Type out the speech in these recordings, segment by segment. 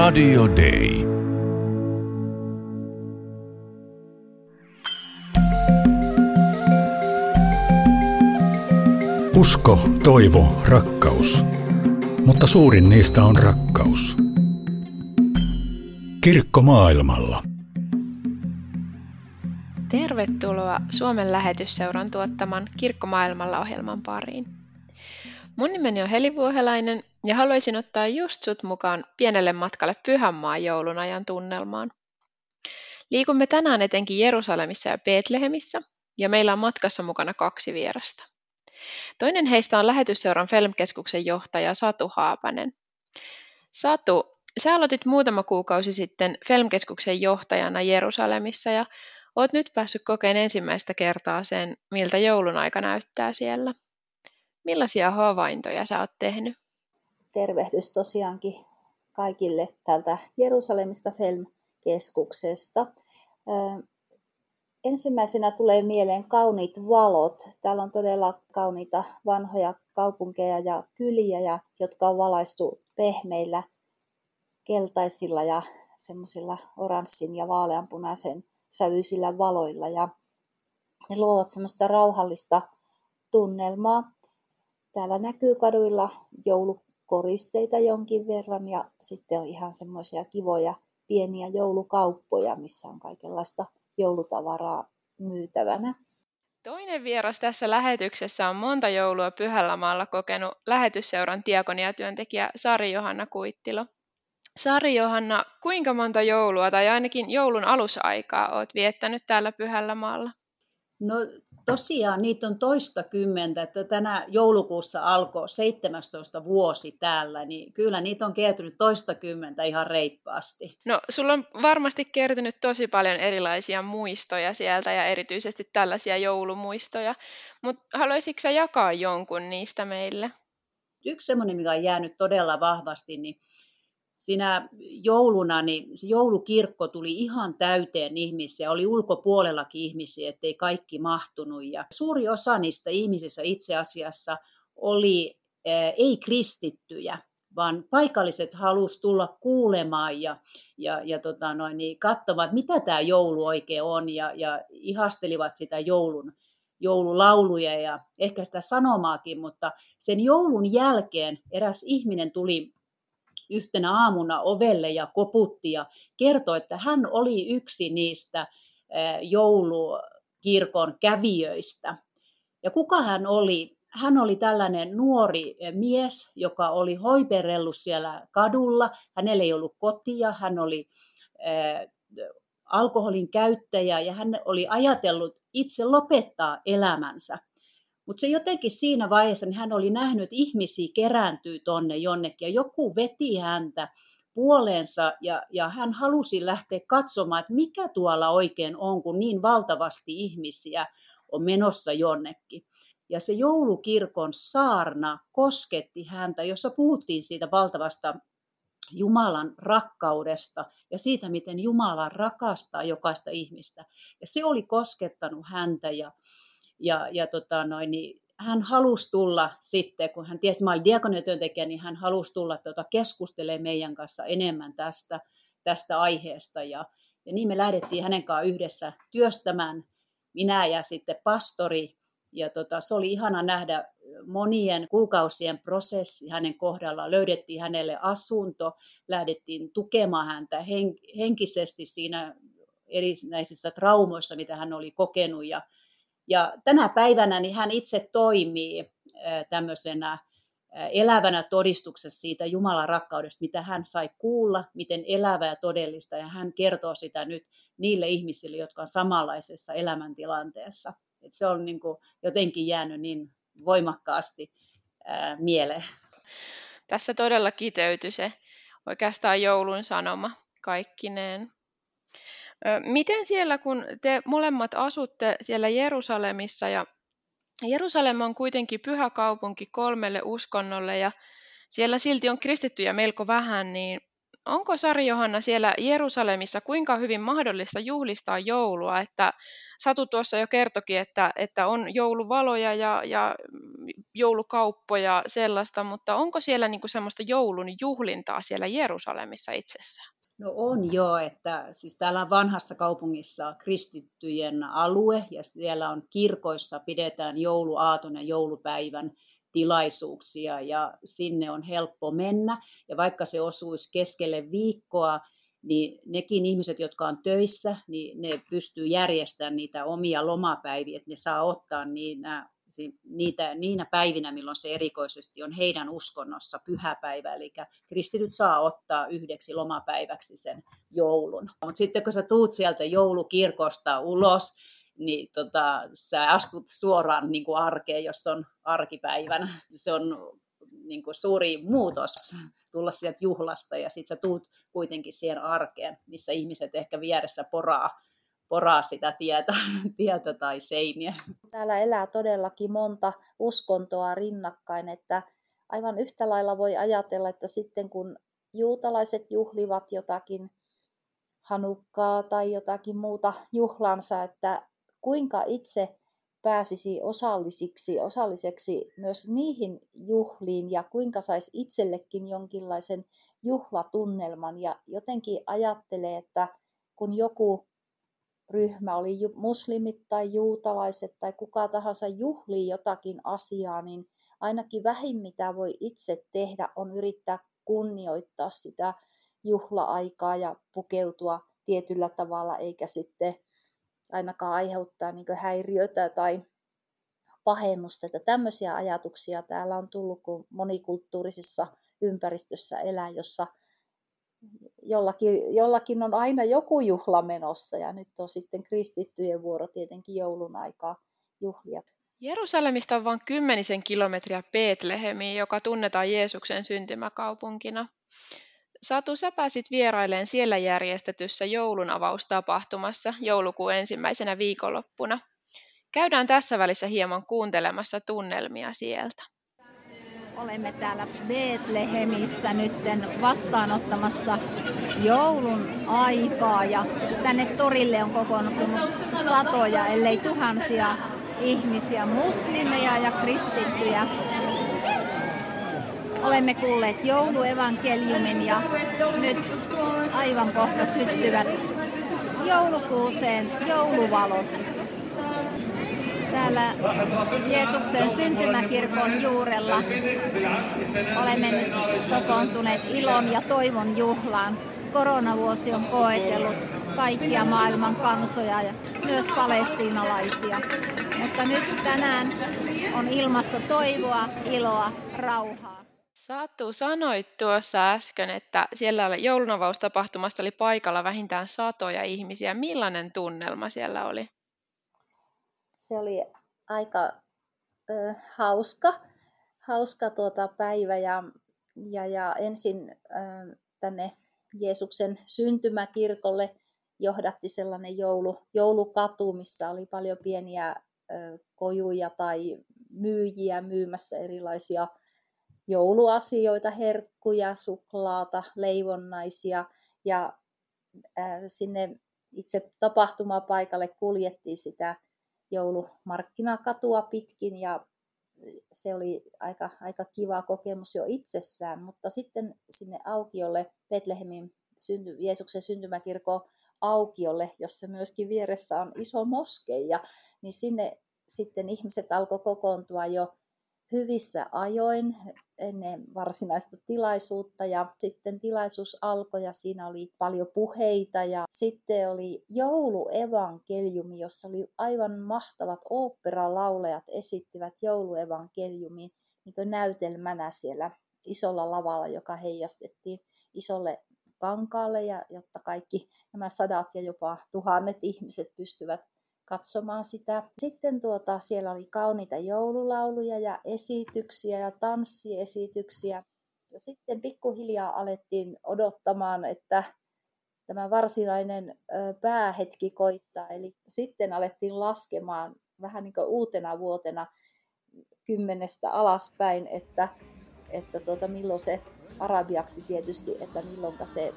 Radio Day. Usko, toivo, rakkaus. Mutta suurin niistä on rakkaus. Kirkko maailmalla. Tervetuloa Suomen lähetysseuran tuottaman Kirkko maailmalla ohjelman pariin. Mun nimeni on Heli Vuohelainen ja haluaisin ottaa just sut mukaan pienelle matkalle Pyhänmaan joulun ajan tunnelmaan. Liikumme tänään etenkin Jerusalemissa ja Betlehemissä ja meillä on matkassa mukana kaksi vierasta. Toinen heistä on lähetysseuran Felm-keskuksen johtaja Satu Haapanen. Satu, sä aloitit muutama kuukausi sitten Felm-keskuksen johtajana Jerusalemissa ja oot nyt päässyt kokeen ensimmäistä kertaa sen, miltä joulun aika näyttää siellä. Millaisia havaintoja sä oot tehnyt? Tervehdys tosiaankin kaikille täältä Jerusalemista Felm-keskuksesta. Ensimmäisenä tulee mieleen kauniit valot. Täällä on todella kauniita vanhoja kaupunkeja ja kyliä, jotka on valaistu pehmeillä keltaisilla ja semmoisilla oranssin ja vaaleanpunaisen sävyisillä valoilla. Ja ne luovat semmoista rauhallista tunnelmaa. Täällä näkyy kaduilla joulukoristeita jonkin verran ja sitten on ihan semmoisia kivoja pieniä joulukauppoja, missä on kaikenlaista joulutavaraa myytävänä. Toinen vieras tässä lähetyksessä on monta joulua Pyhällä maalla kokenut lähetysseuran diakoniatyöntekijä Sari Johanna Kuittilo. Sari Johanna, kuinka monta joulua tai ainakin joulun alusaikaa olet viettänyt täällä Pyhällä maalla? No tosiaan niitä on toista kymmentä, että tänä joulukuussa alkoi 17 vuosi täällä, niin kyllä niitä on kertynyt toista kymmentä ihan reippaasti. No sulla on varmasti kertynyt tosi paljon erilaisia muistoja sieltä ja erityisesti tällaisia joulumuistoja, mutta haluaisitko sä jakaa jonkun niistä meille? Yksi semmoinen, mikä on jäänyt todella vahvasti, niin sinä jouluna niin se joulukirkko tuli ihan täyteen ihmisiä, oli ulkopuolellakin ihmisiä, ettei kaikki mahtunut. Ja suuri osa niistä ihmisistä itse asiassa oli ää, ei-kristittyjä, vaan paikalliset halusivat tulla kuulemaan ja, ja, ja tota noin, niin katsomaan, mitä tämä joulu oikein on, ja, ja ihastelivat sitä joulun, joululauluja ja ehkä sitä sanomaakin, mutta sen joulun jälkeen eräs ihminen tuli yhtenä aamuna ovelle ja koputti ja kertoi, että hän oli yksi niistä joulukirkon kävijöistä. Ja kuka hän oli? Hän oli tällainen nuori mies, joka oli hoiperellut siellä kadulla. Hänellä ei ollut kotia, hän oli alkoholin käyttäjä ja hän oli ajatellut itse lopettaa elämänsä. Mutta se jotenkin siinä vaiheessa, niin hän oli nähnyt, että ihmisiä kerääntyy tonne jonnekin ja joku veti häntä puoleensa ja, ja hän halusi lähteä katsomaan, että mikä tuolla oikein on, kun niin valtavasti ihmisiä on menossa jonnekin. Ja se joulukirkon saarna kosketti häntä, jossa puhuttiin siitä valtavasta Jumalan rakkaudesta ja siitä, miten Jumala rakastaa jokaista ihmistä. Ja se oli koskettanut häntä ja, ja, ja tota noin, niin hän halusi tulla sitten, kun hän tiesi, että mä olin diakoniatyöntekijä, niin hän halusi tulla tuota, keskustelemaan meidän kanssa enemmän tästä, tästä aiheesta. Ja, ja niin me lähdettiin hänen kanssaan yhdessä työstämään, minä ja sitten pastori. Ja tota, se oli ihana nähdä monien kuukausien prosessi hänen kohdallaan. Löydettiin hänelle asunto, lähdettiin tukemaan häntä henkisesti siinä erinäisissä traumoissa, mitä hän oli kokenut. Ja, ja tänä päivänä niin hän itse toimii tämmöisenä elävänä todistuksessa siitä Jumalan rakkaudesta, mitä hän sai kuulla, miten elävää ja todellista, ja hän kertoo sitä nyt niille ihmisille, jotka on samanlaisessa elämäntilanteessa. Et se on niin kuin jotenkin jäänyt niin voimakkaasti mieleen. Tässä todella kiteytyi se oikeastaan joulun sanoma kaikkineen. Miten siellä, kun te molemmat asutte siellä Jerusalemissa ja Jerusalem on kuitenkin pyhä kaupunki kolmelle uskonnolle ja siellä silti on kristittyjä melko vähän, niin onko Sari Johanna siellä Jerusalemissa kuinka hyvin mahdollista juhlistaa joulua? Että Satu tuossa jo kertokin, että, että on jouluvaloja ja, ja joulukauppoja sellaista, mutta onko siellä niin kuin semmoista joulun juhlintaa siellä Jerusalemissa itsessään? No on jo, että siis täällä on vanhassa kaupungissa kristittyjen alue ja siellä on kirkoissa pidetään jouluaaton ja joulupäivän tilaisuuksia ja sinne on helppo mennä. Ja vaikka se osuisi keskelle viikkoa, niin nekin ihmiset, jotka on töissä, niin ne pystyy järjestämään niitä omia lomapäiviä, että ne saa ottaa niin nämä niitä, niinä päivinä, milloin se erikoisesti on heidän uskonnossa pyhäpäivä, eli kristityt saa ottaa yhdeksi lomapäiväksi sen joulun. Mutta sitten kun sä tuut sieltä joulukirkosta ulos, niin tota, sä astut suoraan niin kuin arkeen, jos on arkipäivänä. Se on niin kuin suuri muutos tulla sieltä juhlasta ja sitten sä tuut kuitenkin siihen arkeen, missä ihmiset ehkä vieressä poraa poraa sitä tietä, tietä tai seiniä. Täällä elää todellakin monta uskontoa rinnakkain, että aivan yhtä lailla voi ajatella, että sitten kun juutalaiset juhlivat jotakin hanukkaa tai jotakin muuta juhlansa, että kuinka itse pääsisi osallisiksi, osalliseksi myös niihin juhliin ja kuinka saisi itsellekin jonkinlaisen juhlatunnelman ja jotenkin ajattelee, että kun joku ryhmä, oli muslimit tai juutalaiset tai kuka tahansa juhlii jotakin asiaa, niin ainakin vähin mitä voi itse tehdä on yrittää kunnioittaa sitä juhla-aikaa ja pukeutua tietyllä tavalla, eikä sitten ainakaan aiheuttaa niin häiriötä tai pahennusta. Että tämmöisiä ajatuksia täällä on tullut, kun monikulttuurisessa ympäristössä elää, jossa jollakin, jollakin on aina joku juhla menossa ja nyt on sitten kristittyjen vuoro tietenkin joulun aikaa juhlia. Jerusalemista on vain kymmenisen kilometriä Betlehemiin, joka tunnetaan Jeesuksen syntymäkaupunkina. Satu, sä pääsit vieraileen siellä järjestetyssä joulunavaustapahtumassa joulukuun ensimmäisenä viikonloppuna. Käydään tässä välissä hieman kuuntelemassa tunnelmia sieltä. Olemme täällä Betlehemissä nyt vastaanottamassa joulun aikaa ja tänne torille on kokoontunut satoja, ellei tuhansia ihmisiä, muslimeja ja kristittyjä. Olemme kuulleet jouluevankeliumin ja nyt aivan kohta syttyvät joulukuuseen jouluvalot täällä Jeesuksen syntymäkirkon juurella. Olemme nyt kokoontuneet ilon ja toivon juhlaan. Koronavuosi on koetellut kaikkia maailman kansoja ja myös palestiinalaisia. Mutta nyt tänään on ilmassa toivoa, iloa, rauhaa. Satu, sanoit tuossa äsken, että siellä joulunovaustapahtumasta oli paikalla vähintään satoja ihmisiä. Millainen tunnelma siellä oli? Se oli aika ö, hauska, hauska tuota päivä ja, ja, ja ensin ö, tänne Jeesuksen syntymäkirkolle johdatti sellainen joulu, joulukatu, missä oli paljon pieniä ö, kojuja tai myyjiä myymässä erilaisia jouluasioita, herkkuja, suklaata, leivonnaisia ja sinne itse tapahtumapaikalle kuljettiin sitä joulumarkkinakatua pitkin ja se oli aika, aika kiva kokemus jo itsessään, mutta sitten sinne aukiolle Betlehemin synty, Jeesuksen syntymäkirkon aukiolle, jossa myöskin vieressä on iso moskeija, niin sinne sitten ihmiset alkoi kokoontua jo hyvissä ajoin ennen varsinaista tilaisuutta ja sitten tilaisuus alkoi ja siinä oli paljon puheita ja sitten oli jouluevankeliumi, jossa oli aivan mahtavat oopperalaulajat esittivät jouluevankeliumin niin näytelmänä siellä isolla lavalla, joka heijastettiin isolle kankaalle ja jotta kaikki nämä sadat ja jopa tuhannet ihmiset pystyvät katsomaan sitä. Sitten tuota, siellä oli kauniita joululauluja ja esityksiä ja tanssiesityksiä. Ja sitten pikkuhiljaa alettiin odottamaan, että tämä varsinainen päähetki koittaa. Eli sitten alettiin laskemaan vähän niin kuin uutena vuotena kymmenestä alaspäin, että että tuota, milloin se arabiaksi tietysti, että milloin se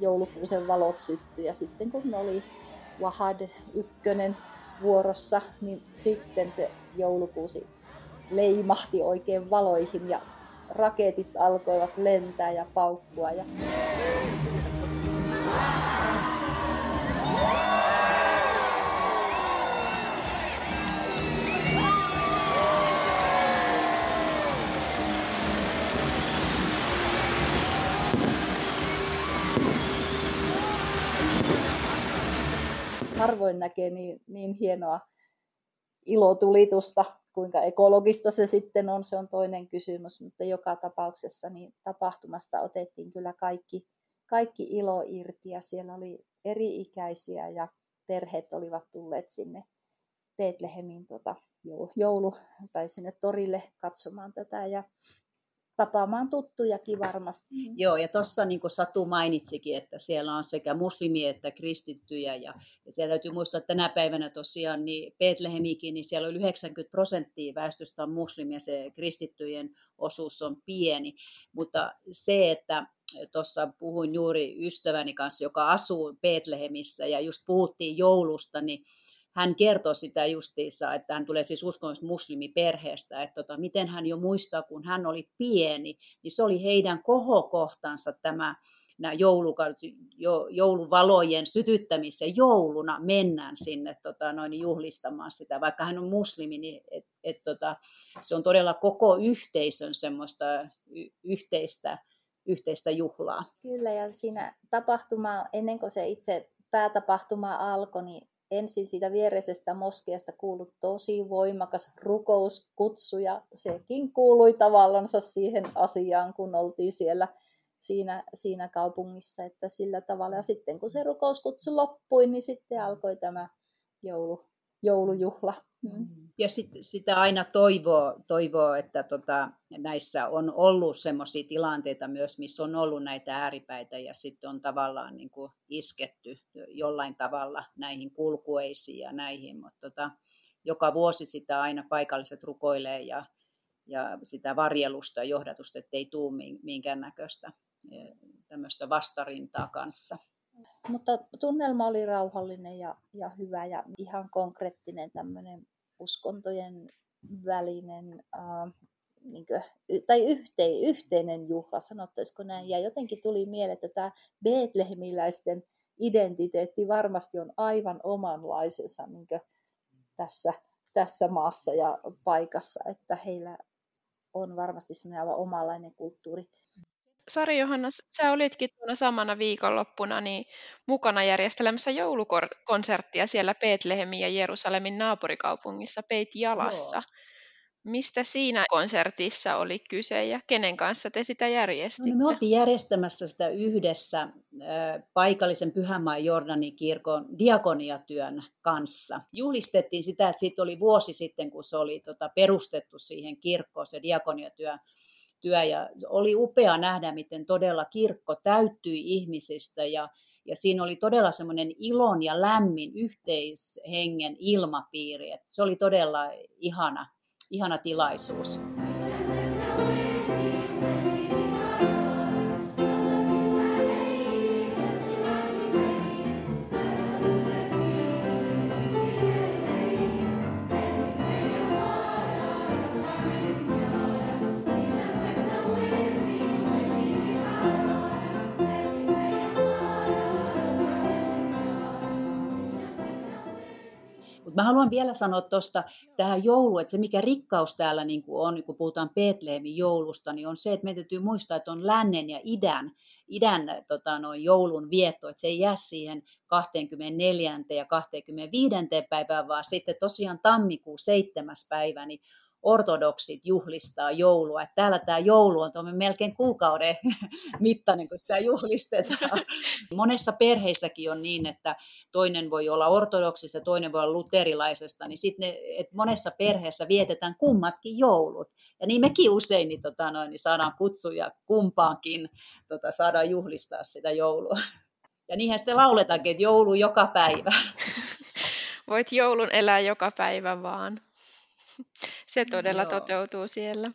joulukuusen valot syttyi. Ja sitten kun ne oli Wahad ykkönen vuorossa, niin sitten se joulukuusi leimahti oikein valoihin ja raketit alkoivat lentää ja paukkua. Ja... harvoin näkee niin, niin hienoa ilotulitusta. Kuinka ekologista se sitten on, se on toinen kysymys, mutta joka tapauksessa niin tapahtumasta otettiin kyllä kaikki, kaikki ilo irti ja siellä oli eri-ikäisiä ja perheet olivat tulleet sinne Betlehemiin tuota joulu, tai sinne torille katsomaan tätä ja tapaamaan tuttujakin varmasti. Mm. Joo, ja tuossa niin kuin Satu mainitsikin, että siellä on sekä muslimi että kristittyjä, ja, ja siellä täytyy muistaa, että tänä päivänä tosiaan niin Betlehemikin, niin siellä on 90 prosenttia väestöstä on muslimia, se kristittyjen osuus on pieni, mutta se, että tuossa puhuin juuri ystäväni kanssa, joka asuu Betlehemissä, ja just puhuttiin joulusta, niin hän kertoi sitä justiissa, että hän tulee siis uskonnollisesta muslimiperheestä, että tota, miten hän jo muistaa, kun hän oli pieni, niin se oli heidän kohokohtansa tämä nämä jo, jouluvalojen sytyttämissä jouluna mennään sinne tota, noin juhlistamaan sitä. Vaikka hän on muslimi, niin et, et, tota, se on todella koko yhteisön semmoista y- yhteistä, yhteistä juhlaa. Kyllä, ja siinä tapahtuma, ennen kuin se itse päätapahtuma alkoi, niin ensin siitä viereisestä moskeasta kuului tosi voimakas rukouskutsu ja sekin kuului tavallansa siihen asiaan, kun oltiin siellä siinä, siinä kaupungissa, että sillä tavalla. Ja sitten kun se rukouskutsu loppui, niin sitten alkoi tämä joulu, joulujuhla. Mm. Ja sit, sitä aina toivoo, toivoo että tota, näissä on ollut sellaisia tilanteita myös, missä on ollut näitä ääripäitä ja sitten on tavallaan niin kuin isketty jollain tavalla näihin kulkueisiin ja näihin, mutta tota, joka vuosi sitä aina paikalliset rukoilee ja, ja sitä varjelusta ja johdatusta, ettei tule minkäännäköistä e, tämmöistä vastarintaa kanssa. Mutta tunnelma oli rauhallinen ja, ja hyvä ja ihan konkreettinen tämmöinen uskontojen välinen äh, niin kuin, tai yhte, yhteinen juhla, sanottaisiko näin. Ja jotenkin tuli mieleen, että tämä Betlehemiläisten identiteetti varmasti on aivan omanlaisensa niin tässä, tässä maassa ja paikassa, että heillä on varmasti semmoinen aivan omanlainen kulttuuri. Sari Johanna, sä olitkin tuona samana viikonloppuna niin mukana järjestelemässä joulukonserttia siellä Betlehemin ja Jerusalemin naapurikaupungissa Peit Jalassa. Joo. Mistä siinä konsertissa oli kyse ja kenen kanssa te sitä järjestitte? No, me oltiin järjestämässä sitä yhdessä äh, paikallisen Pyhänmaan Jordanin kirkon diakoniatyön kanssa. Juhlistettiin sitä, että siitä oli vuosi sitten, kun se oli tota, perustettu siihen kirkkoon, se diakoniatyö työ ja oli upea nähdä, miten todella kirkko täyttyi ihmisistä ja, ja siinä oli todella semmoinen ilon ja lämmin yhteishengen ilmapiiri. Että se oli todella ihana, ihana tilaisuus. Mä haluan vielä sanoa tuosta tähän jouluun, että se mikä rikkaus täällä niin kuin on, kun puhutaan Betlehemin joulusta, niin on se, että meidän täytyy muistaa, että on lännen ja idän, idän tota, noin joulun vietto, että se ei jää siihen 24. ja 25. päivään, vaan sitten tosiaan tammikuun 7. päivä, niin ortodoksit juhlistaa joulua. Että täällä tämä joulu on melkein kuukauden mittainen, kun sitä juhlistetaan. Monessa perheissäkin on niin, että toinen voi olla ortodoksista, toinen voi olla luterilaisesta, niin sitten että monessa perheessä vietetään kummatkin joulut. Ja niin mekin usein niin, tota noin, niin saadaan kutsuja kumpaankin, tota, saadaan juhlistaa sitä joulua. Ja niinhän sitten lauletaankin, että joulu joka päivä. Voit joulun elää joka päivä vaan. Se todella Joo. toteutuu siellä.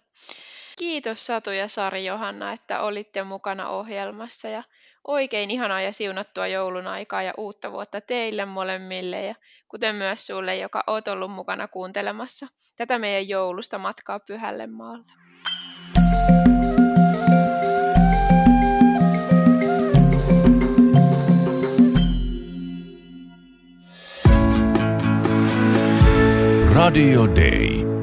Kiitos Satu ja Sari Johanna, että olitte mukana ohjelmassa ja oikein ihanaa ja siunattua joulun aikaa ja uutta vuotta teille molemmille ja kuten myös sulle, joka oot ollut mukana kuuntelemassa tätä meidän joulusta matkaa Pyhälle maalle. Radio Day.